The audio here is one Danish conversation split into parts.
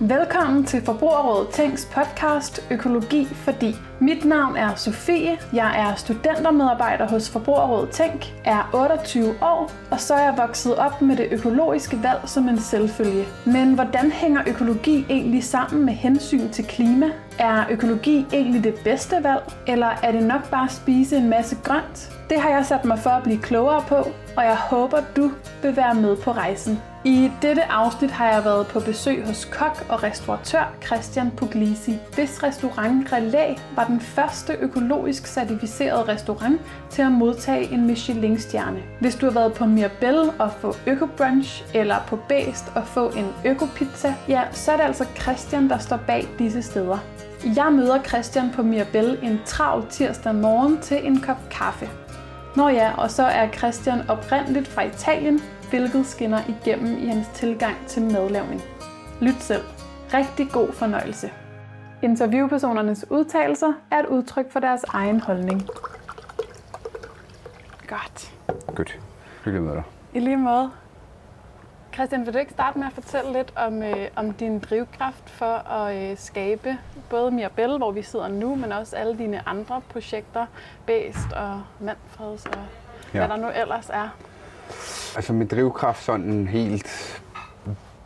Velkommen til Forbrugerrådet Tænks podcast Økologi fordi. Mit navn er Sofie, jeg er studentermedarbejder hos Forbrugerrådet Tænk, er 28 år, og så er jeg vokset op med det økologiske valg som en selvfølge. Men hvordan hænger økologi egentlig sammen med hensyn til klima? Er økologi egentlig det bedste valg, eller er det nok bare at spise en masse grønt? Det har jeg sat mig for at blive klogere på, og jeg håber, du vil være med på rejsen. I dette afsnit har jeg været på besøg hos kok og restauratør Christian Puglisi, hvis restaurant Relæ var den første økologisk certificerede restaurant til at modtage en Michelin-stjerne. Hvis du har været på Mirabelle og få økobrunch, eller på Bæst og få en økopizza, ja, så er det altså Christian, der står bag disse steder. Jeg møder Christian på Mirabelle en travl tirsdag morgen til en kop kaffe. Nå ja, og så er Christian oprindeligt fra Italien, hvilket skinner igennem i hans tilgang til madlavning. Lyt selv. Rigtig god fornøjelse. Interviewpersonernes udtalelser er et udtryk for deres egen holdning. Godt. Godt. Hyggeligt med dig. I lige måde. Christian, vil du ikke starte med at fortælle lidt om, øh, om din drivkraft for at øh, skabe både Mirabelle, hvor vi sidder nu, men også alle dine andre projekter, Bæst og Manfreds og ja. hvad der nu ellers er? Altså min drivkraft sådan helt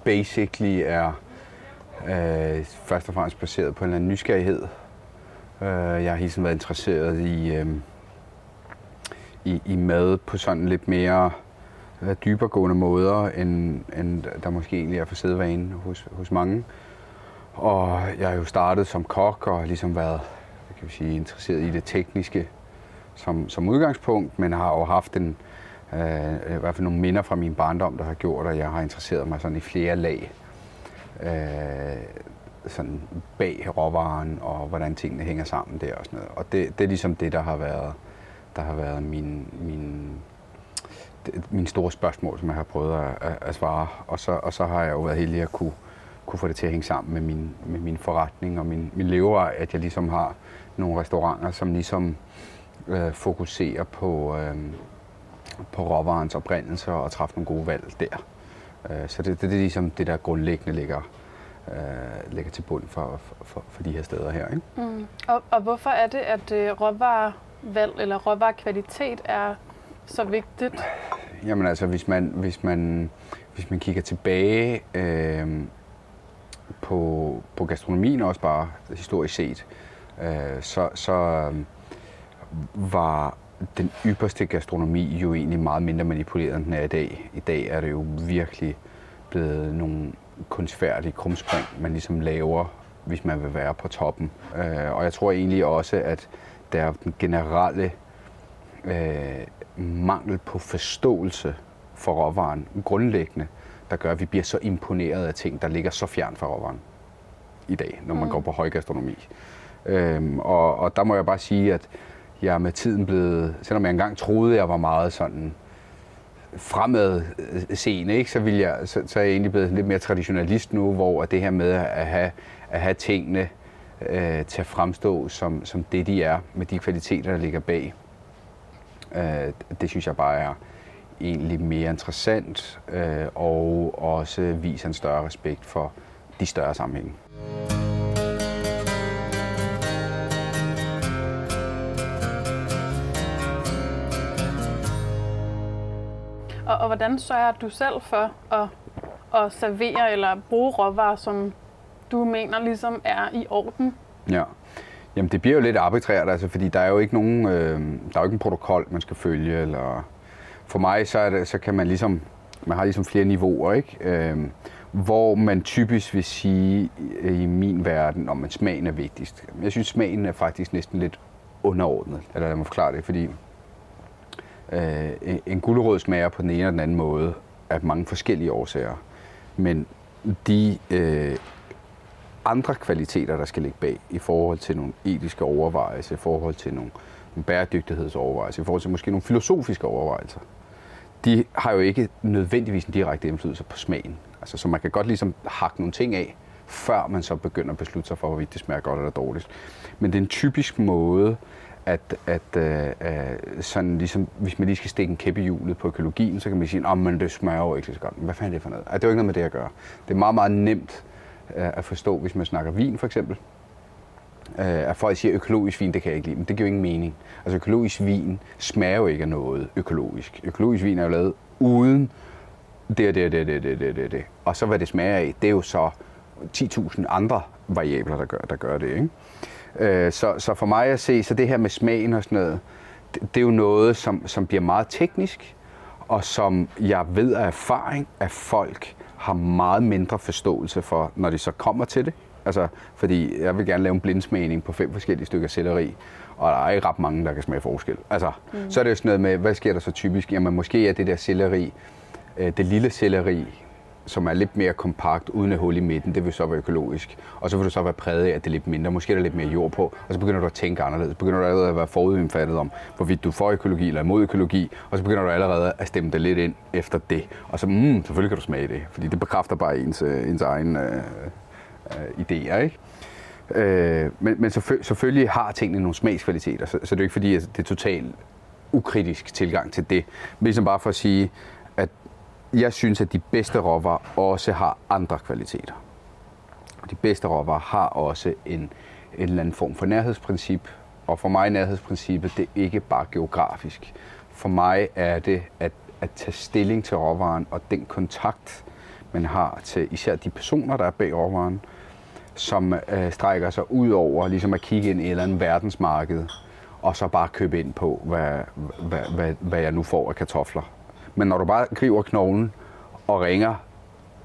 basically er øh, først og fremmest baseret på en eller anden nysgerrighed. Øh, jeg har hele tiden været interesseret i, øh, i, i mad på sådan lidt mere øh, dybergående måder, end, end der måske egentlig er for sædvane hos, hos mange. Og jeg har jo startet som kok og ligesom været kan vi sige, interesseret i det tekniske som, som udgangspunkt, men har jo haft en, øh, Øh, i hvert fald nogle minder fra min barndom, der har gjort, at jeg har interesseret mig sådan i flere lag. Øh, sådan bag råvaren og hvordan tingene hænger sammen der og sådan noget. Og det, det er ligesom det, der har været, der har været min, min, min store spørgsmål, som jeg har prøvet at, at, at svare. Og så, og så har jeg jo været heldig at kunne, kunne få det til at hænge sammen med min, med min forretning og min, min levevej, at jeg ligesom har nogle restauranter, som ligesom øh, fokuserer på, øh, på råvarens oprindelse og træffe nogle gode valg der. Øh, så det, det, det er ligesom det, der grundlæggende ligger, øh, ligger til bund for, for, for de her steder her. Ikke? Mm. Og, og hvorfor er det, at øh, råvarevalg eller råvarekvalitet er så vigtigt? Jamen altså, hvis man, hvis man, hvis man kigger tilbage øh, på, på gastronomien også bare historisk set, øh, så, så øh, var den ypperste gastronomi jo egentlig meget mindre manipuleret, end den er i dag. I dag er det jo virkelig blevet nogle kunstfærdige krumspring, man ligesom laver, hvis man vil være på toppen. Øh, og jeg tror egentlig også, at der er den generelle øh, mangel på forståelse for råvaren grundlæggende, der gør, at vi bliver så imponeret af ting, der ligger så fjern fra råvaren i dag, når man mm. går på højgastronomi. Øhm, og, og der må jeg bare sige, at jeg er med tiden blevet, selvom jeg engang troede, jeg var meget sådan fremad øh, scene, ikke, så, vil jeg, så, så er jeg egentlig blevet lidt mere traditionalist nu, hvor det her med at have, at have tingene øh, til at fremstå som, som det, de er, med de kvaliteter, der ligger bag, øh, det synes jeg bare er egentlig mere interessant, øh, og også viser en større respekt for de større sammenhænge. Og, og hvordan sørger du selv for at, at servere eller bruge råvarer, som du mener ligesom er i orden? Ja. Jamen det bliver jo lidt arbitrært, altså, fordi der er jo ikke nogen, øh, der er jo ikke en protokol, man skal følge. Eller... For mig så, er det, så kan man ligesom, man har ligesom flere niveauer, ikke? Øh, hvor man typisk vil sige i min verden, om man smagen er vigtigst. Jeg synes, smagen er faktisk næsten lidt underordnet. Eller lad mig forklare det, fordi Øh, en gulerod smager på den ene og den anden måde af mange forskellige årsager. Men de øh, andre kvaliteter, der skal ligge bag i forhold til nogle etiske overvejelser, i forhold til nogle, nogle bæredygtighedsovervejelser, i forhold til måske nogle filosofiske overvejelser, de har jo ikke nødvendigvis en direkte indflydelse på smagen. Altså, så man kan godt ligesom hakke nogle ting af, før man så begynder at beslutte sig for, hvorvidt det smager godt eller dårligt. Men det er en typisk måde at, at øh, øh, sådan ligesom, hvis man lige skal stikke en kæppe i hjulet på økologien, så kan man sige, at oh, det smager jo ikke så godt. Hvad fanden er det for noget? Altså, det er jo ikke noget med det at gøre. Det er meget, meget nemt øh, at forstå, hvis man snakker vin for eksempel. Øh, at folk siger, økologisk vin, det kan jeg ikke lide, men det giver ingen mening. Altså økologisk vin smager jo ikke af noget økologisk. Økologisk vin er jo lavet uden det og det og det, det, det, det, det, det. Og så hvad det smager af, det er jo så 10.000 andre variabler, der gør, der gør det. Ikke? Øh, så, så for mig at se, så det her med smagen og sådan noget, det, det er jo noget, som, som bliver meget teknisk, og som jeg ved af erfaring, at folk har meget mindre forståelse for, når de så kommer til det. Altså, fordi jeg vil gerne lave en blindsmagning på fem forskellige stykker selleri, og der er ikke ret mange, der kan smage forskel. Altså, mm. så er det jo sådan noget med, hvad sker der så typisk? Jamen, måske er det der selleri, øh, det lille selleri, som er lidt mere kompakt, uden et hul i midten, det vil så være økologisk. Og så vil du så være præget af, at det er lidt mindre. Måske er der lidt mere jord på, og så begynder du at tænke anderledes. Så begynder du allerede at være forudindfattet om, hvorvidt du får økologi eller imod økologi, og så begynder du allerede at stemme det lidt ind efter det. Og så, mm, selvfølgelig kan du smage det, fordi det bekræfter bare ens, øh, ens egen øh, øh, idéer, ikke? Øh, men men selvføl- selvfølgelig har tingene nogle smagskvaliteter, så, så det er jo ikke fordi, at det er totalt ukritisk tilgang til det. Men ligesom bare for at sige, jeg synes, at de bedste råvarer også har andre kvaliteter. De bedste råvarer har også en, en eller anden form for nærhedsprincip, og for mig er nærhedsprincippet det er ikke bare geografisk. For mig er det at, at tage stilling til råvaren og den kontakt, man har til især de personer, der er bag råvaren, som øh, strækker sig ud over ligesom at kigge ind i et eller andet verdensmarked, og så bare købe ind på, hvad, hvad, hvad, hvad jeg nu får af kartofler. Men når du bare griber knoglen og ringer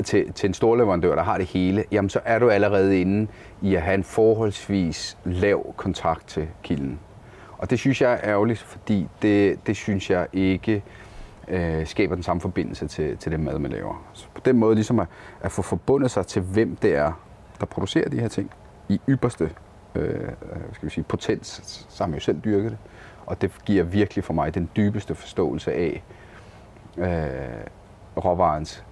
til, til en stor leverandør, der har det hele, jamen så er du allerede inde i at have en forholdsvis lav kontakt til kilden. Og det synes jeg er ærgerligt, fordi det, det synes jeg ikke øh, skaber den samme forbindelse til, til det mad, man laver. Så på den måde ligesom at, at få forbundet sig til, hvem det er, der producerer de her ting i ypperste øh, øh skal vi sige, potens, så har man jo selv dyrket det. Og det giver virkelig for mig den dybeste forståelse af øh, råvarens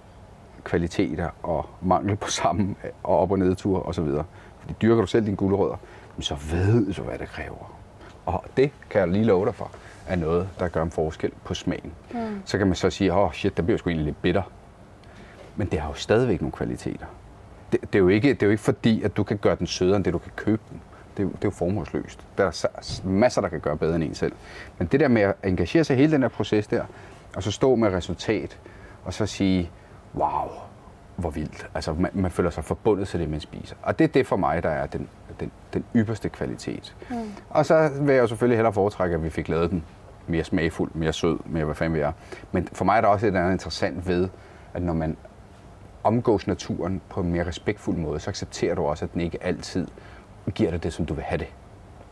kvaliteter og mangel på sammen og op- og nedtur osv. Fordi dyrker du selv dine gulerødder, så ved du, hvad det kræver. Og det kan jeg lige love dig for, er noget, der gør en forskel på smagen. Mm. Så kan man så sige, åh oh, shit, der bliver sgu egentlig lidt bitter. Men det har jo stadigvæk nogle kvaliteter det, det, er jo ikke, det er jo ikke fordi, at du kan gøre den sødere end det, du kan købe den. Det er, det er jo formålsløst. Der er masser, der kan gøre bedre end en selv. Men det der med at engagere sig i hele den her proces der, og så stå med resultat, og så sige, wow, hvor vildt. Altså, man, man føler sig forbundet til det, man spiser. Og det er det for mig, der er den, den, den ypperste kvalitet. Mm. Og så vil jeg jo selvfølgelig hellere foretrække, at vi fik lavet den mere smagfuld, mere sød, mere hvad fanden vi er. Men for mig er der også et andet interessant ved, at når man omgås naturen på en mere respektfuld måde, så accepterer du også, at den ikke altid giver dig det, som du vil have det.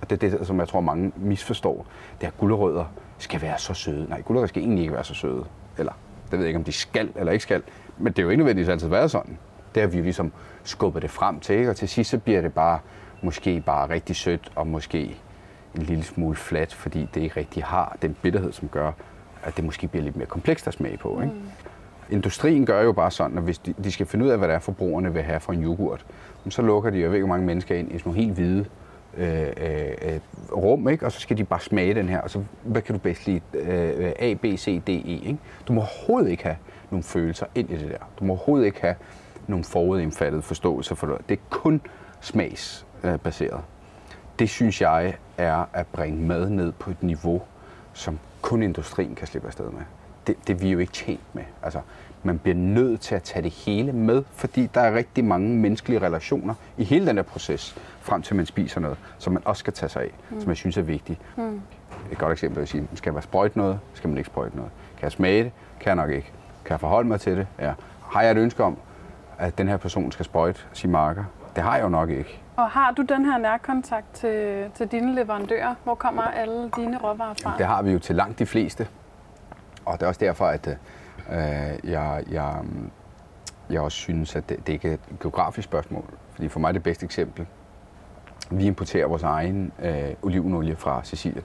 Og det er det, som jeg tror, mange misforstår. Det er, at gulerødder skal være så søde. Nej, gulerødder skal egentlig ikke være så søde. Eller, det ved jeg ikke, om de skal eller ikke skal. Men det er jo ikke nødvendigvis altid været sådan. Det har vi jo ligesom skubbet det frem til, ikke? og til sidst så bliver det bare, måske bare rigtig sødt, og måske en lille smule flat, fordi det ikke rigtig har den bitterhed, som gør, at det måske bliver lidt mere komplekst at smage på. Ikke? Mm. Industrien gør jo bare sådan, at hvis de, de skal finde ud af, hvad det er, forbrugerne vil have for en yoghurt, så lukker de, jeg ved ikke, hvor mange mennesker ind i sådan nogle helt hvide Øh, øh, øh, rum, ikke? og så skal de bare smage den her, og så hvad kan du bedst lide? Øh, A, B, C, D, E. Ikke? Du må overhovedet ikke have nogle følelser ind i det der. Du må overhovedet ikke have nogle forudindfattet forståelse for det. Det er kun smagsbaseret. Det synes jeg er at bringe mad ned på et niveau, som kun industrien kan slippe afsted med det, det er vi jo ikke tjent med. Altså, man bliver nødt til at tage det hele med, fordi der er rigtig mange menneskelige relationer i hele den her proces, frem til man spiser noget, som man også skal tage sig af, mm. som jeg synes er vigtigt. Mm. Et godt eksempel vil sige, skal man sprøjte noget, skal man ikke sprøjte noget. Kan jeg smage det? Kan jeg nok ikke. Kan jeg forholde mig til det? Ja. Har jeg et ønske om, at den her person skal sprøjte sine marker? Det har jeg jo nok ikke. Og har du den her nærkontakt til, til dine leverandører? Hvor kommer alle dine råvarer fra? Det har vi jo til langt de fleste. Og det er også derfor, at øh, jeg, jeg, jeg også synes, at det, det ikke er et geografisk spørgsmål. Fordi for mig er det bedste eksempel. Vi importerer vores egen øh, olivenolie fra Sicilien.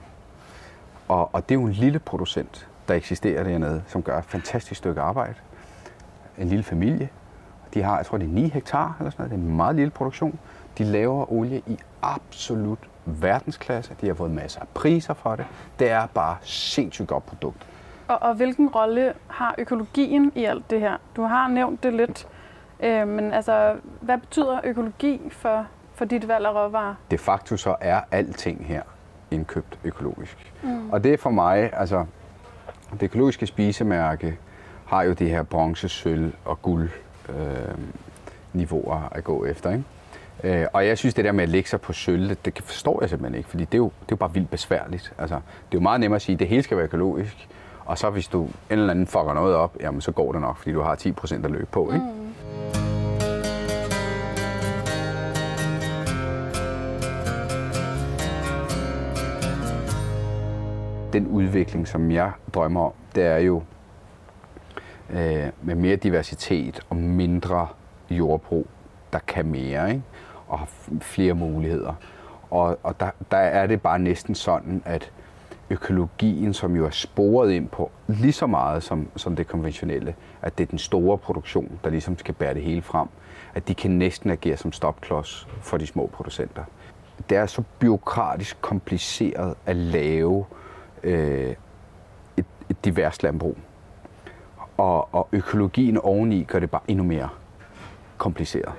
Og, og det er jo en lille producent, der eksisterer dernede, som gør et fantastisk stykke arbejde. En lille familie. De har, jeg tror, det er 9 hektar eller sådan noget. Det er en meget lille produktion. De laver olie i absolut verdensklasse. De har fået masser af priser for det. Det er bare sindssygt godt produkt. Og, og hvilken rolle har økologien i alt det her? Du har nævnt det lidt. Øh, men altså, hvad betyder økologi for, for dit valg af råvarer? De facto så er alting her indkøbt økologisk. Mm. Og det er for mig, altså, det økologiske spisemærke har jo det her bronze, sølv og guld øh, niveauer at gå efter. Ikke? Øh, og jeg synes, det der med at lægge sig på sølv, det, det forstår jeg simpelthen ikke, fordi det er, jo, det er jo bare vildt besværligt. Altså, det er jo meget nemmere at sige, at det hele skal være økologisk, og så hvis du en eller anden fucker noget op, jamen så går det nok, fordi du har 10% at løbe på. Ikke? Mm. Den udvikling, som jeg drømmer om, det er jo øh, med mere diversitet og mindre jordbrug, der kan mere, ikke? og har flere muligheder. Og, og der, der er det bare næsten sådan, at økologien, som jo er sporet ind på lige så meget som, som det konventionelle, at det er den store produktion, der ligesom skal bære det hele frem, at de kan næsten agere som stopklods for de små producenter. Det er så byråkratisk kompliceret at lave øh, et, et divers landbrug. Og, og økologien oveni gør det bare endnu mere kompliceret.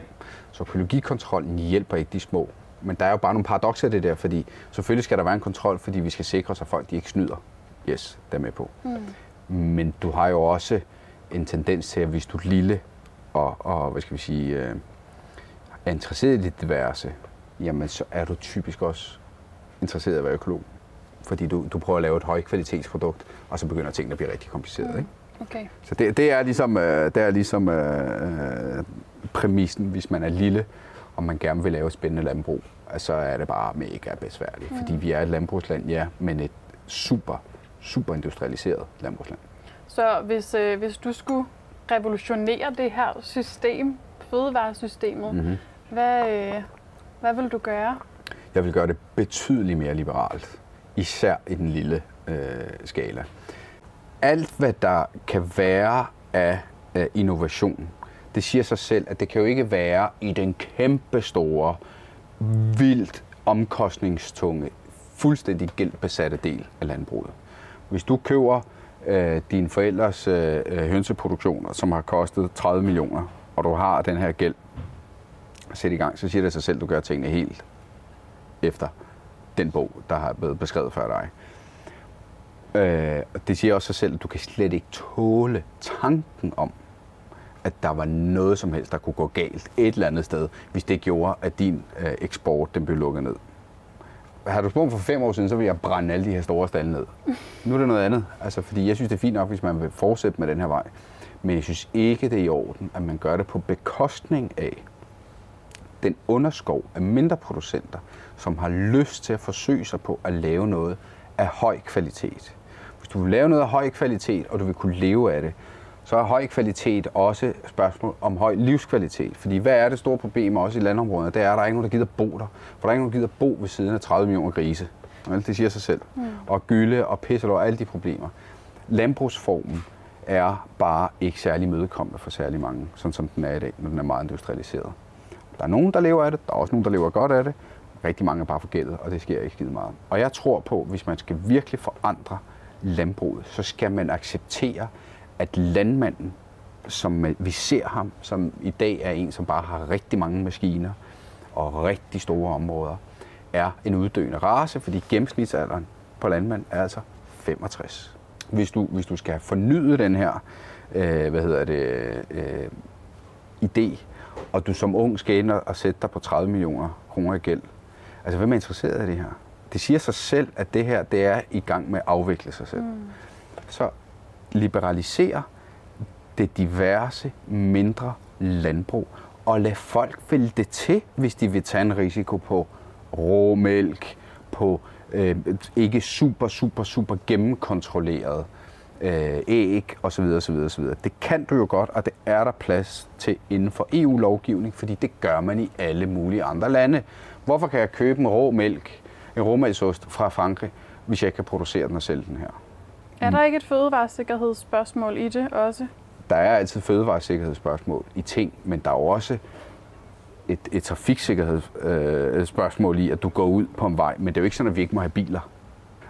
Så økologikontrollen hjælper ikke de små. Men der er jo bare nogle paradokser i det der, fordi selvfølgelig skal der være en kontrol, fordi vi skal sikre os, at folk de ikke snyder. Yes, det er med på. Mm. Men du har jo også en tendens til, at hvis du er lille og, og hvad skal vi sige, øh, er interesseret i det diverse, jamen så er du typisk også interesseret i at være økolog. Fordi du, du prøver at lave et højkvalitetsprodukt, og så begynder tingene at blive rigtig komplicerede. Mm. Ikke? Okay. Så det, det er ligesom, øh, det er ligesom øh, øh, præmissen, hvis man er lille, og man gerne vil lave et spændende landbrug, så er det bare mega besværligt. Mm. Fordi vi er et landbrugsland, ja, men et super, super industrialiseret landbrugsland. Så hvis, øh, hvis du skulle revolutionere det her system, fødevaresystemet, mm-hmm. hvad, øh, hvad vil du gøre? Jeg vil gøre det betydeligt mere liberalt, især i den lille øh, skala alt, hvad der kan være af, øh, innovation, det siger sig selv, at det kan jo ikke være i den kæmpe store, vildt omkostningstunge, fuldstændig gældbesatte del af landbruget. Hvis du køber øh, dine forældres øh, øh hønseproduktioner, som har kostet 30 millioner, og du har den her gæld sæt i gang, så siger det sig selv, at du gør tingene helt efter den bog, der har blevet beskrevet før dig. Øh, det siger også sig selv, at du kan slet ikke tåle tanken om, at der var noget som helst, der kunne gå galt et eller andet sted, hvis det gjorde, at din øh, eksport den blev lukket ned. Har du spurgt for fem år siden, så ville jeg brænde alle de her store stalle ned. Nu er det noget andet, altså, fordi jeg synes, det er fint nok, hvis man vil fortsætte med den her vej. Men jeg synes ikke, det er i orden, at man gør det på bekostning af den underskov af mindre producenter, som har lyst til at forsøge sig på at lave noget af høj kvalitet du vil lave noget af høj kvalitet, og du vil kunne leve af det, så er høj kvalitet også et spørgsmål om høj livskvalitet. Fordi hvad er det store problem også i landområderne? Det er, at der er ikke nogen, der gider bo der. For der er ikke nogen, der gider bo ved siden af 30 millioner grise. Det siger sig selv. Mm. Og gylde og pisse og alle de problemer. Landbrugsformen er bare ikke særlig mødekommende for særlig mange, sådan som den er i dag, når den er meget industrialiseret. Der er nogen, der lever af det, der er også nogen, der lever godt af det. Rigtig mange er bare forgældet, og det sker ikke skide meget. Og jeg tror på, hvis man skal virkelig forandre landbruget, så skal man acceptere, at landmanden, som vi ser ham, som i dag er en, som bare har rigtig mange maskiner og rigtig store områder, er en uddøende race, fordi gennemsnitsalderen på landmand er altså 65. Hvis du, hvis du skal fornyde den her øh, hvad hedder det, øh, idé, og du som ung skal ind og sætte dig på 30 millioner kroner i gæld, altså hvem er interesseret i det her? det siger sig selv, at det her det er i gang med at afvikle sig selv. Mm. Så liberalisere det diverse mindre landbrug og lad folk vælge det til, hvis de vil tage en risiko på råmælk, på øh, ikke super, super, super gennemkontrolleret øh, æg osv. osv., osv. Det kan du jo godt, og det er der plads til inden for EU-lovgivning, fordi det gør man i alle mulige andre lande. Hvorfor kan jeg købe en rå mælk en råmælsost fra Frankrig, hvis jeg ikke kan producere den og sælge den her. Er der ikke et fødevaresikkerhedsspørgsmål i det også? Der er altid fødevaresikkerhedsspørgsmål i ting, men der er også et, et trafiksikkerhedsspørgsmål øh, i, at du går ud på en vej, men det er jo ikke sådan, at vi ikke må have biler.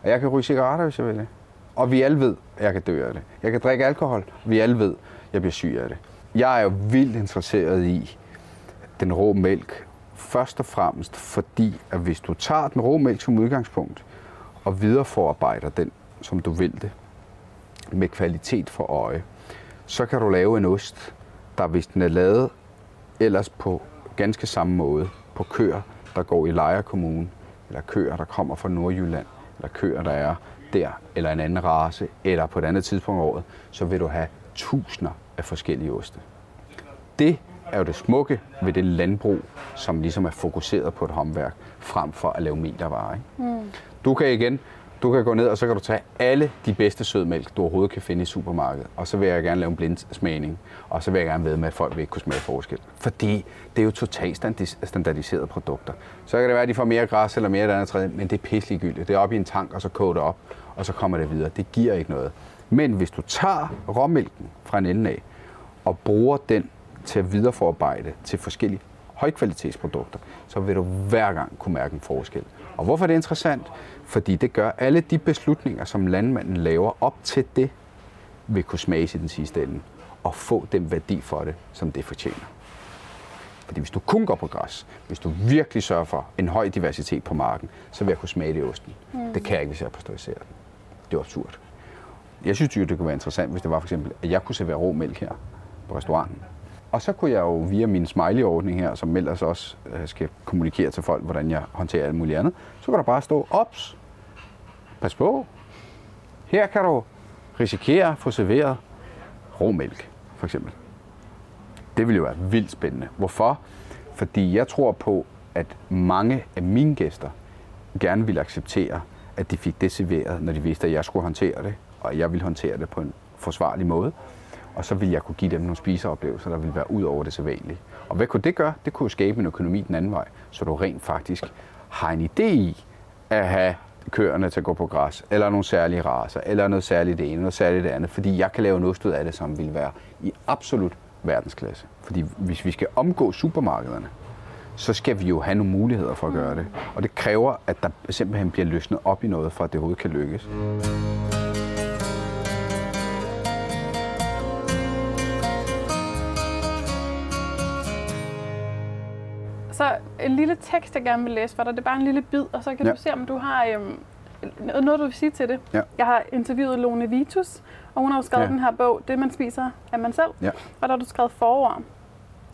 Og jeg kan ryge cigaretter, hvis jeg vil det. Og vi alle ved, at jeg kan dø af det. Jeg kan drikke alkohol, vi alle ved, at jeg bliver syg af det. jeg er jo vildt interesseret i den rå mælk, først og fremmest fordi, at hvis du tager den rå mælk som udgangspunkt, og videreforarbejder den, som du vil det, med kvalitet for øje, så kan du lave en ost, der hvis den er lavet ellers på ganske samme måde på køer, der går i Lejre Kommune, eller køer, der kommer fra Nordjylland, eller køer, der er der, eller en anden race, eller på et andet tidspunkt af året, så vil du have tusinder af forskellige oste. Det er jo det smukke ved det landbrug, som ligesom er fokuseret på et håndværk, frem for at lave metervarer. Ikke? Mm. Du kan igen, du kan gå ned, og så kan du tage alle de bedste sødmælk, du overhovedet kan finde i supermarkedet. Og så vil jeg gerne lave en blindsmagning. Og så vil jeg gerne ved med, at folk vil ikke kunne smage forskel. Fordi det er jo totalt standardiserede produkter. Så kan det være, at de får mere græs eller mere et andet træ, men det er pisselig gyldigt. Det er op i en tank, og så koger det op, og så kommer det videre. Det giver ikke noget. Men hvis du tager råmælken fra en ende af, og bruger den til at videreforarbejde til forskellige højkvalitetsprodukter, så vil du hver gang kunne mærke en forskel. Og hvorfor er det interessant? Fordi det gør alle de beslutninger, som landmanden laver op til det, vil kunne smage i den sidste ende og få den værdi for det, som det fortjener. Fordi hvis du kun går på græs, hvis du virkelig sørger for en høj diversitet på marken, så vil jeg kunne smage det i osten. Mm. Det kan jeg ikke, hvis jeg pasteuriserer den. Det er absurd. Jeg synes jo, det kunne være interessant, hvis det var for eksempel, at jeg kunne servere rå mælk her på restauranten. Og så kunne jeg jo via min smiley-ordning her, som ellers også øh, skal kommunikere til folk, hvordan jeg håndterer alt muligt andet, så kan der bare stå, ops, pas på, her kan du risikere at få serveret rå mælk, for eksempel. Det ville jo være vildt spændende. Hvorfor? Fordi jeg tror på, at mange af mine gæster gerne ville acceptere, at de fik det serveret, når de vidste, at jeg skulle håndtere det, og jeg ville håndtere det på en forsvarlig måde. Og så ville jeg kunne give dem nogle spiseoplevelser, der ville være ud over det sædvanlige. Og hvad kunne det gøre? Det kunne skabe en økonomi den anden vej, så du rent faktisk har en idé i at have køerne til at gå på græs, eller nogle særlige raser, eller noget særligt det ene, noget særligt det andet, fordi jeg kan lave noget ud af det, som vil være i absolut verdensklasse. Fordi hvis vi skal omgå supermarkederne, så skal vi jo have nogle muligheder for at gøre det. Og det kræver, at der simpelthen bliver løsnet op i noget, for at det overhovedet kan lykkes. En lille tekst, jeg gerne vil læse for dig. Det er bare en lille bid, og så kan ja. du se, om du har øhm, noget, du vil sige til det. Ja. Jeg har interviewet Lone Vitus, og hun har jo skrevet ja. den her bog, Det man spiser af man selv. Ja. Og der har du skrevet forord.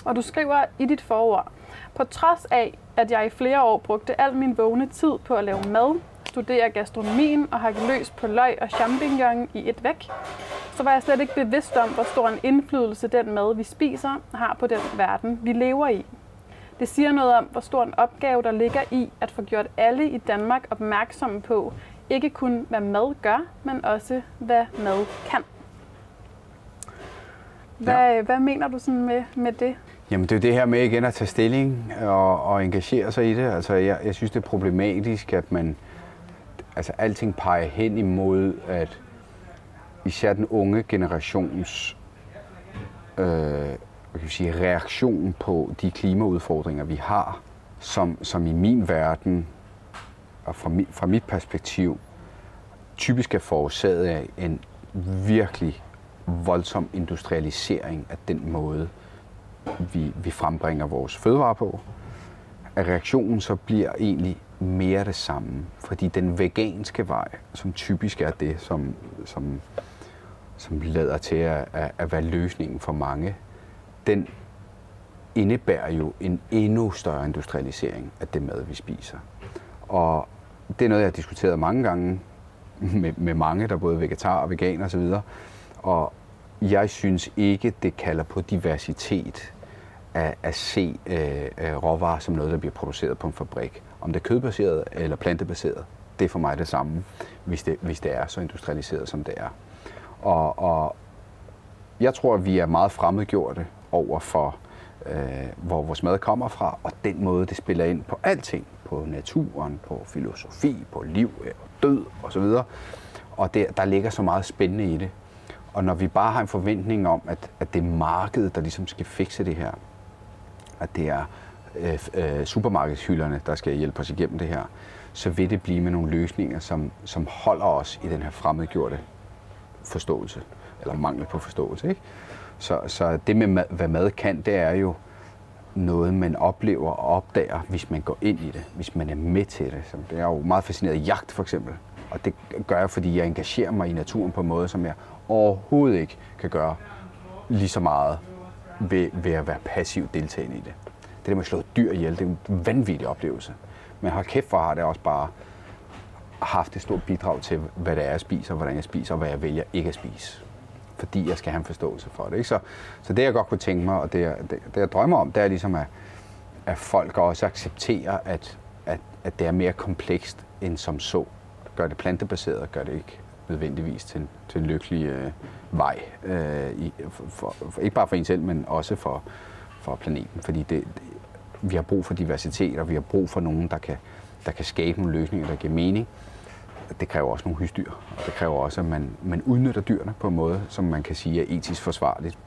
Og du skriver i dit forord, på trods af, at jeg i flere år brugte al min vågne tid på at lave mad, studere gastronomien og hakke løs på løg og champignon i et væk, så var jeg slet ikke bevidst om, hvor stor en indflydelse den mad, vi spiser, har på den verden, vi lever i. Det siger noget om, hvor stor en opgave der ligger i at få gjort alle i Danmark opmærksomme på, ikke kun hvad mad gør, men også hvad mad kan. Hvad, ja. hvad mener du sådan med, med det? Jamen det er det her med igen at tage stilling og, og engagere sig i det. Altså jeg, jeg synes det er problematisk, at man, altså alting peger hen imod, at især den unge generations øh, hvad kan sige, reaktion på de klimaudfordringer, vi har, som, som i min verden og fra, mi, fra mit perspektiv typisk er forårsaget af en virkelig voldsom industrialisering af den måde, vi, vi frembringer vores fødevarer på, at reaktionen så bliver egentlig mere det samme. Fordi den veganske vej, som typisk er det, som, som, som lader til at, at, at være løsningen for mange, den indebærer jo en endnu større industrialisering af det mad, vi spiser. Og det er noget, jeg har diskuteret mange gange med, med mange, der er både vegetar og veganer osv. Og jeg synes ikke, det kalder på diversitet at, at se øh, øh, råvarer som noget, der bliver produceret på en fabrik. Om det er kødbaseret eller plantebaseret, det er for mig det samme, hvis det, hvis det er så industrialiseret, som det er. Og, og jeg tror, at vi er meget fremmedgjorte over for, øh, hvor vores mad kommer fra, og den måde, det spiller ind på alting. På naturen, på filosofi, på liv øh, og død osv. Og der, der ligger så meget spændende i det. Og når vi bare har en forventning om, at, at det er markedet, der ligesom skal fikse det her, at det er øh, øh, supermarkedshylderne, der skal hjælpe os igennem det her, så vil det blive med nogle løsninger, som, som holder os i den her fremmedgjorte forståelse, eller mangel på forståelse. Ikke? Så, så det med, hvad mad kan, det er jo noget, man oplever og opdager, hvis man går ind i det, hvis man er med til det. Så det er jo meget fascineret af jagt for eksempel, og det gør jeg, fordi jeg engagerer mig i naturen på en måde, som jeg overhovedet ikke kan gøre lige så meget ved, ved at være passiv deltagende i det. Det der med at slå dyr ihjel, det er en vanvittig oplevelse. Men har kæft for har det også bare haft et stort bidrag til, hvad det er, jeg spiser, hvordan jeg spiser, og hvad jeg vælger ikke at spise. Fordi jeg skal have en forståelse for det. Ikke? Så, så det, jeg godt kunne tænke mig, og det, jeg, det, det jeg drømmer om, det er ligesom, at, at folk også accepterer, at, at, at det er mere komplekst end som så. Gør det plantebaseret, gør det ikke nødvendigvis til en, til en lykkelig øh, vej. Øh, i, for, for, ikke bare for en selv, men også for, for planeten. Fordi det, det, vi har brug for diversitet, og vi har brug for nogen, der kan, der kan skabe nogle løsninger, der giver mening. Det kræver også nogle husdyr, og det kræver også, at man, man udnytter dyrene på en måde, som man kan sige er etisk forsvarligt.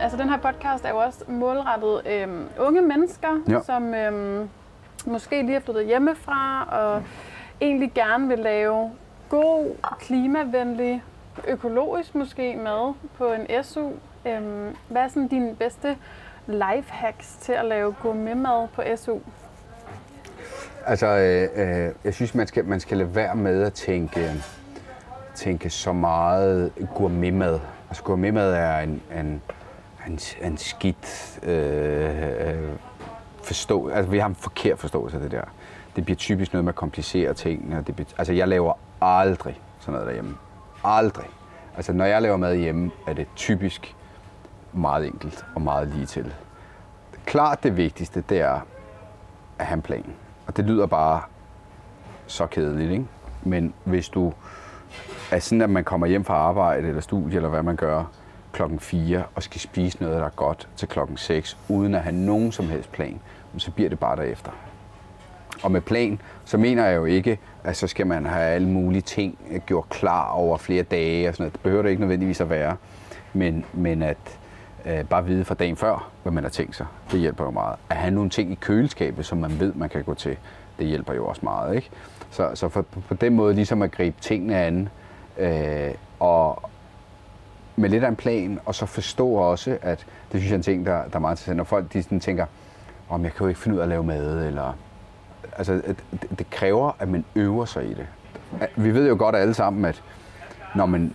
Altså den her podcast er jo også målrettet øhm, unge mennesker, Ja. som øhm, måske lige er flyttet hjemmefra og egentlig gerne vil lave god, klimavenlig, økologisk måske mad på en SU. Øhm, hvad er sådan dine bedste lifehacks til at lave gourmetmad på SU? Altså, øh, øh, jeg synes, man skal, man skal lade være med at tænke, tænke så meget gourmetmad. Altså, gourmetmad er en, en, en, en skidt øh, øh, forstå... Altså, vi har en forkert forståelse af det der. Det bliver typisk noget med at komplicere ting. Og det bliver, altså, jeg laver aldrig sådan noget derhjemme. Aldrig. Altså, når jeg laver mad hjemme, er det typisk meget enkelt og meget lige til. Klart det vigtigste, det er at have en plan. Og det lyder bare så kedeligt, ikke? Men hvis du er sådan, at man kommer hjem fra arbejde eller studie, eller hvad man gør, klokken 4 og skal spise noget, der er godt til klokken 6, uden at have nogen som helst plan, så bliver det bare derefter. Og med plan, så mener jeg jo ikke, at så skal man have alle mulige ting gjort klar over flere dage og sådan noget. Det behøver det ikke nødvendigvis at være. Men, men at øh, bare vide fra dagen før, hvad man har tænkt sig, det hjælper jo meget. At have nogle ting i køleskabet, som man ved, man kan gå til, det hjælper jo også meget. Ikke? Så, så for, på den måde ligesom at gribe tingene an, øh, og med lidt af en plan, og så forstå også, at det synes jeg er en ting, der, der er meget interessant, når folk de sådan tænker, om jeg kan jo ikke finde ud af at lave mad, eller altså, det, det kræver, at man øver sig i det. Vi ved jo godt alle sammen, at når man,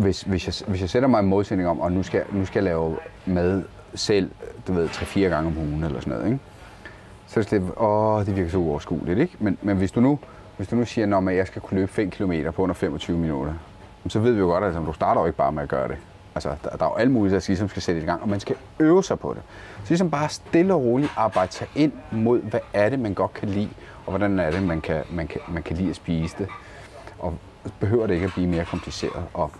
hvis, hvis, jeg, hvis jeg sætter mig en modsætning om, og nu skal, nu skal jeg lave mad selv, du ved, 3-4 gange om ugen eller sådan noget, ikke? så er det lidt, åh, det virker så uoverskueligt, ikke? Men, men hvis du nu, hvis du nu siger, at jeg skal kunne løbe 5 km på under 25 minutter, så ved vi jo godt, at altså, du starter jo ikke bare med at gøre det. Altså, der, der er jo alle mulige, der som skal sætte i gang, og man skal øve sig på det. Så ligesom bare stille og roligt arbejde sig ind mod, hvad er det, man godt kan lide, og hvordan er det, man kan, man kan, man kan lide at spise det. Og behøver det ikke at blive mere kompliceret. Og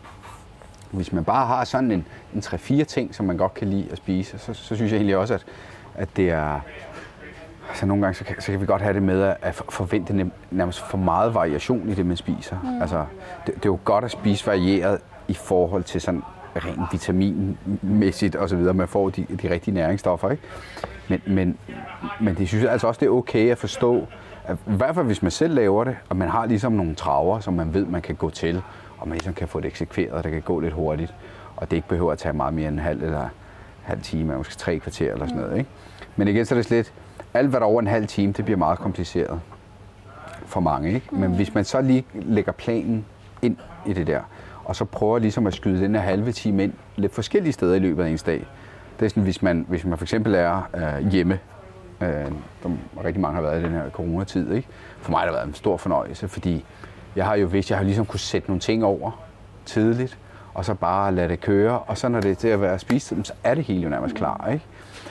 hvis man bare har sådan en, en 3-4 ting, som man godt kan lide at spise, så, så synes jeg egentlig også, at, at det er... Altså nogle gange, så kan, så kan vi godt have det med at, forvente nærmest for meget variation i det, man spiser. Mm. Altså, det, det er jo godt at spise varieret i forhold til sådan rent vitaminmæssigt og så videre, man får de, de rigtige næringsstoffer, ikke? Men, men, men det synes jeg altså også, det er okay at forstå, at, i hvert fald hvis man selv laver det, og man har ligesom nogle traver, som man ved, man kan gå til, og man ligesom kan få det eksekveret, og det kan gå lidt hurtigt, og det ikke behøver at tage meget mere end en halv eller halv time, måske tre kvarter eller sådan noget, ikke? Men igen, så er det slet, alt hvad der er over en halv time, det bliver meget kompliceret for mange, ikke? Men hvis man så lige lægger planen ind i det der, og så prøver ligesom at skyde den her halve time ind lidt forskellige steder i løbet af ens dag. Det er sådan, hvis man, hvis man for eksempel er øh, hjemme, øh, der rigtig mange har været i den her coronatid, ikke? For mig har det været en stor fornøjelse, fordi jeg har jo vidst, jeg har ligesom kunne sætte nogle ting over tidligt, og så bare lade det køre, og så når det er til at være spistid, så er det hele jo nærmest klar, ikke?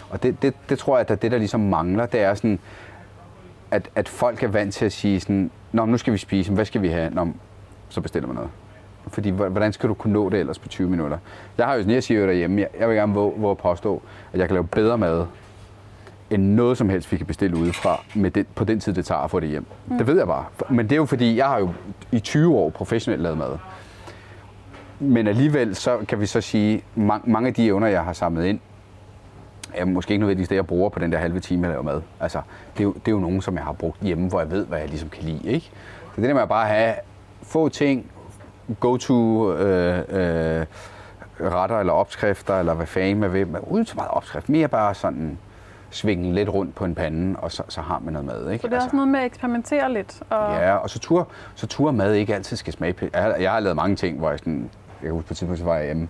Og det, det, det tror jeg, at det, der ligesom mangler, det er sådan, at, at folk er vant til at sige sådan, Nå, nu skal vi spise, hvad skal vi have? Nå, så bestiller man noget. Fordi hvordan skal du kunne nå det ellers på 20 minutter? Jeg har jo sådan, jeg siger jo derhjemme, jeg, jeg vil gerne våge, våge at påstå, at jeg kan lave bedre mad, end noget som helst, vi kan bestille udefra med det, på den tid, det tager at få det hjem. Mm. Det ved jeg bare. Men det er jo fordi, jeg har jo i 20 år professionelt lavet mad. Men alligevel, så kan vi så sige, mange, mange af de evner, jeg har samlet ind, er måske ikke nødvendigvis det, jeg bruger på den der halve time, jeg laver mad. Altså, det er, jo, det er jo nogen, som jeg har brugt hjemme, hvor jeg ved, hvad jeg ligesom kan lide. Ikke? Så det der med at bare have få ting, go-to øh, øh, retter eller opskrifter, eller hvad fanden man vil. Uden så meget opskrift. Mere bare sådan svinge lidt rundt på en pande, og så, så har man noget mad. Ikke? Så det er også noget med at eksperimentere lidt. Og... Ja, og så tur, så tur mad ikke altid skal smage pænt. Jeg, har- jeg har lavet mange ting, hvor jeg sådan, jeg kan huske på et tidspunkt, så var jeg hjemme,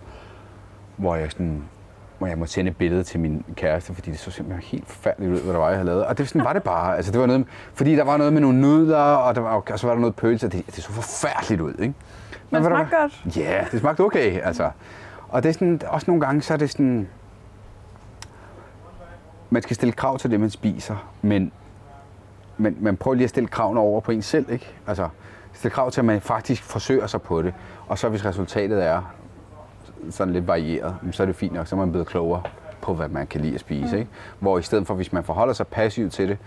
hvor jeg sådan, hvor jeg måtte sende et billede til min kæreste, fordi det så simpelthen helt forfærdeligt ud, hvad der var, jeg havde lavet. Og det sådan var det bare. Altså, det var noget, fordi der var noget med nogle nudler, og, der var, og så var der noget pølse, og det, det så forfærdeligt ud, ikke? Men ved du smagte godt. Ja, det smagte okay, altså. Og det er sådan, også nogle gange, så er det sådan, man skal stille krav til det, man spiser, men, men, men prøv lige at stille kravene over på en selv, ikke? Altså, stille krav til, at man faktisk forsøger sig på det, og så hvis resultatet er sådan lidt varieret, så er det fint nok, så er man blevet klogere på, hvad man kan lide at spise, ikke? Hvor i stedet for, hvis man forholder sig passivt til det,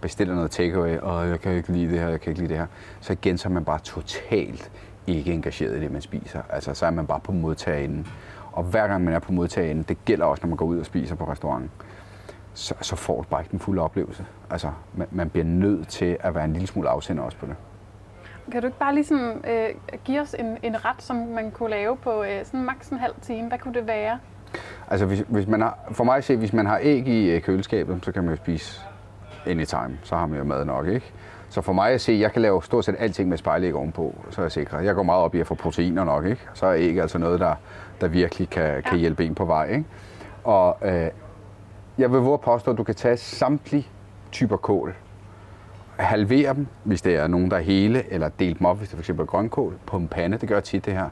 bestiller noget takeaway, og jeg kan ikke lide det her, jeg kan ikke lide det her, så igen, så er man bare totalt ikke engageret i det, man spiser. Altså, så er man bare på modtagerenden. Og hver gang man er på modtagerenden, det gælder også, når man går ud og spiser på restauranten, så, så får du bare ikke den fulde oplevelse. Altså, man, man bliver nødt til at være en lille smule afsender også på det. Kan du ikke bare lige sådan, øh, give os en, en ret, som man kunne lave på øh, sådan maks en halv time? Hvad kunne det være? Altså, hvis, hvis man har, for mig at se, hvis man har æg i øh, køleskabet, så kan man jo spise anytime. Så har man jo mad nok, ikke? Så for mig at se, jeg kan lave stort set alting med spejlæg ovenpå, så er jeg sikker. Jeg går meget op i at få proteiner nok, ikke? Så er æg altså noget, der, der virkelig kan, kan hjælpe en på vej, ikke? Og øh, jeg vil våge at påstå, at du kan tage samtlige typer kål, halvere dem, hvis det er nogen, der er hele, eller dele dem op, hvis det for eksempel er grønkål, på en pande. Det gør tit det her.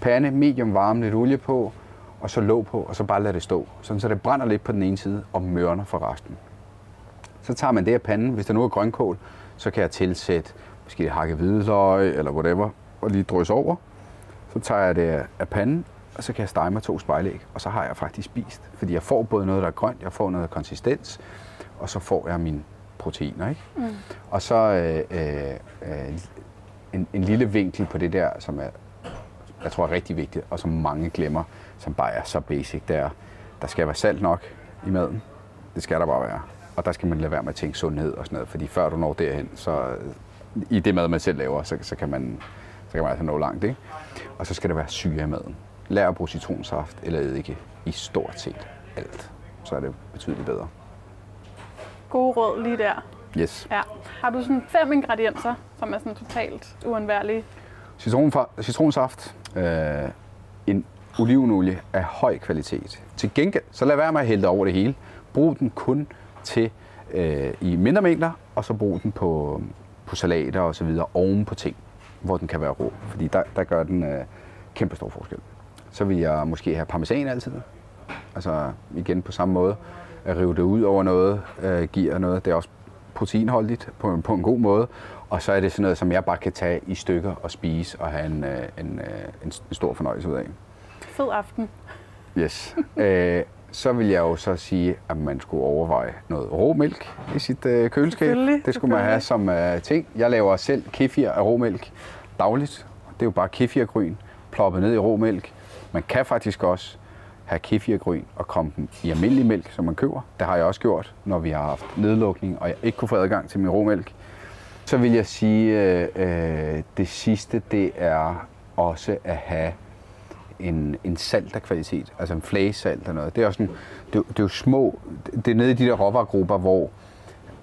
Pande, medium varme, lidt olie på, og så låg på, og så bare lade det stå. Sådan, så det brænder lidt på den ene side, og mørner for resten. Så tager man det af panden. Hvis der nu er grønkål, så kan jeg tilsætte måske hakket hvidløg, eller whatever, og lige drysse over. Så tager jeg det af panden, og så kan jeg stege mig to spejlæg, og så har jeg faktisk spist. Fordi jeg får både noget, der er grønt, jeg får noget konsistens, og så får jeg mine proteiner. Ikke? Mm. Og så øh, øh, øh, en, en lille vinkel på det der, som er, jeg tror er rigtig vigtigt, og som mange glemmer, som bare er så basic, det er, der skal være salt nok i maden. Det skal der bare være. Og der skal man lade være med at tænke sundhed og sådan noget, fordi før du når derhen, så i det mad, man selv laver, så, så, kan, man, så kan man altså nå langt. Ikke? Og så skal der være syre i maden. Lær at bruge citronsaft eller eddike i stort set alt. Så er det betydeligt bedre. Gode råd lige der. Yes. Ja. Har du sådan fem ingredienser, som er sådan totalt uundværlige? Citronfa- citronsaft, øh, en olivenolie af høj kvalitet. Til gengæld, så lad være med at hælde over det hele. Brug den kun til øh, i mindre mængder, og så brug den på, på salater og så videre oven på ting, hvor den kan være rå. Fordi der, der gør den øh, kæmpe stor forskel. Så vil jeg måske have parmesan altid. Altså igen på samme måde. At rive det ud over noget, øh, giver noget. Det er også proteinholdigt på, en- på en god måde. Og så er det sådan noget, som jeg bare kan tage i stykker og spise og have en, øh, en, øh, en, stor fornøjelse ud af. Fed aften. Yes. øh, så vil jeg jo så sige, at man skulle overveje noget råmælk i sit øh, køleskab. Det skulle man have som øh, ting. Jeg laver selv kefir af råmælk dagligt. Det er jo bare kefirgryn ploppet ned i råmælk. Man kan faktisk også have kefirgryn og komme dem i almindelig mælk, som man køber. Det har jeg også gjort, når vi har haft nedlukning, og jeg ikke kunne få adgang til min råmælk. Så vil jeg sige, øh, øh det sidste, det er også at have en, en salt af kvalitet, altså en flagesalt eller noget. Det er, også sådan, det, er- det er jo små, det er nede i de der råvaregrupper, hvor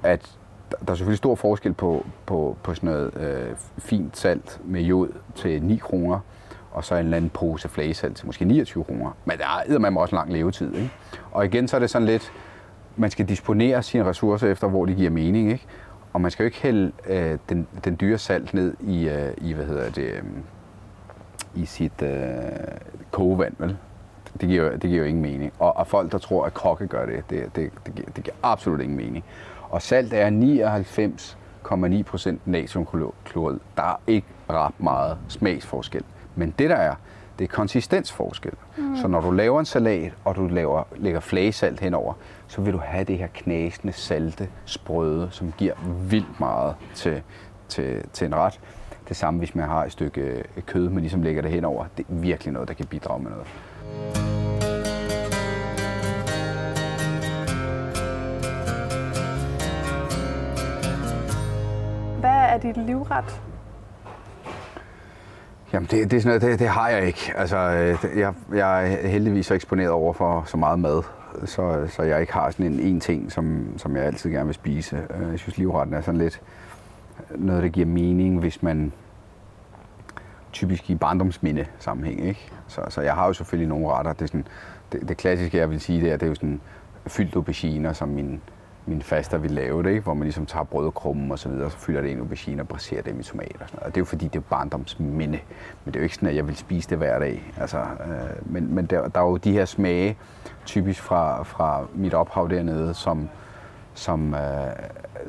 at der der er selvfølgelig stor forskel på, på, på sådan noget øh, fint salt med jod til 9 kroner, og så en eller anden pose flæsel til måske 29 kroner. Men der er man også en lang levetid. Ikke? Og igen, så er det sådan lidt, man skal disponere sine ressourcer efter, hvor det giver mening. Ikke? Og man skal jo ikke hælde øh, den, den dyre salt ned i, øh, i hvad hedder det, øh, i sit øh, kogevand, vel? Det giver, det giver jo ingen mening. Og, og folk, der tror, at kokke gør det, det, det, det, giver, det giver absolut ingen mening. Og salt er 99,9% natriumklorid. Der er ikke ret meget smagsforskel. Men det der er, det er konsistensforskel. Mm. Så når du laver en salat, og du laver, lægger flagesalt henover, så vil du have det her knasende, salte, sprøde, som giver vildt meget til, til, til en ret. Det samme, hvis man har et stykke øh, kød, man ligesom lægger det henover. Det er virkelig noget, der kan bidrage med noget. Hvad er dit livret? Jamen, det, det, er sådan noget, det, det har jeg ikke. Altså, øh, jeg, jeg er heldigvis så eksponeret over for så meget mad, så, så jeg ikke har sådan en, en ting, som, som jeg altid gerne vil spise. Øh, jeg synes, livretten er sådan lidt noget, der giver mening, hvis man typisk i barndomsminde sammenhæng. Ikke? Så, så jeg har jo selvfølgelig nogle retter. Det, er sådan, det, det klassiske, jeg vil sige, det er, det er jo sådan fyldt auberginer, som min, min faster vil lave det, ikke? hvor man ligesom tager brødkrummen og så videre, og så fylder det ind i aubergine og braserer det i tomat og sådan noget. Og det er jo fordi, det er barndomsminde. Men det er jo ikke sådan, at jeg vil spise det hver dag. Altså, øh, men men der, der er jo de her smage, typisk fra, fra mit ophav dernede, som, som, øh,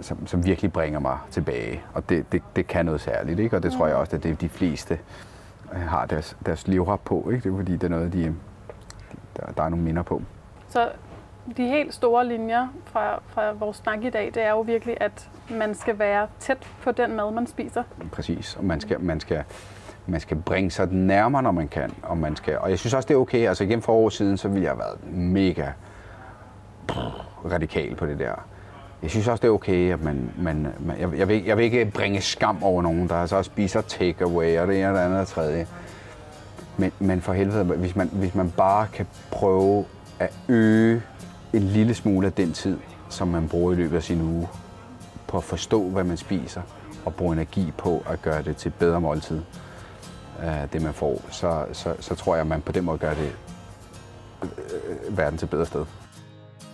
som, som virkelig bringer mig tilbage. Og det, det, det kan noget særligt, ikke? og det tror jeg også, at det de fleste øh, har deres, deres livret på. Ikke? Det er fordi, det er noget, de, der, der er nogle minder på. Så de helt store linjer fra, fra vores snak i dag, det er jo virkelig, at man skal være tæt på den mad, man spiser. Præcis, og man skal, man skal, man skal bringe sig den nærmere, når man kan. Og, man skal, og jeg synes også, det er okay. Altså igen for år siden, så ville jeg have været mega radikal på det der. Jeg synes også, det er okay, at man... man, man jeg, jeg, vil, jeg vil ikke bringe skam over nogen, der så spiser takeaway og det ene og det andet og tredje. Men, men for helvede, hvis man, hvis man bare kan prøve at øge en lille smule af den tid, som man bruger i løbet af sin uge, på at forstå, hvad man spiser, og bruge energi på at gøre det til bedre måltid, øh, det man får, så, så, så tror jeg, at man på den måde gør det øh, verden til et bedre sted.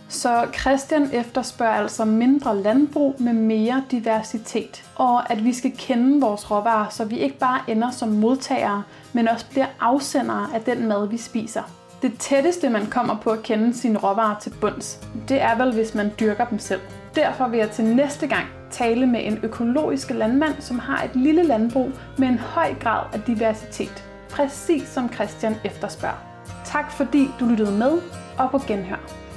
Så Christian efterspørger altså mindre landbrug med mere diversitet, og at vi skal kende vores råvarer, så vi ikke bare ender som modtagere, men også bliver afsendere af den mad, vi spiser. Det tætteste, man kommer på at kende sine råvarer til bunds, det er vel, hvis man dyrker dem selv. Derfor vil jeg til næste gang tale med en økologisk landmand, som har et lille landbrug med en høj grad af diversitet. Præcis som Christian efterspørger. Tak fordi du lyttede med, og på genhør.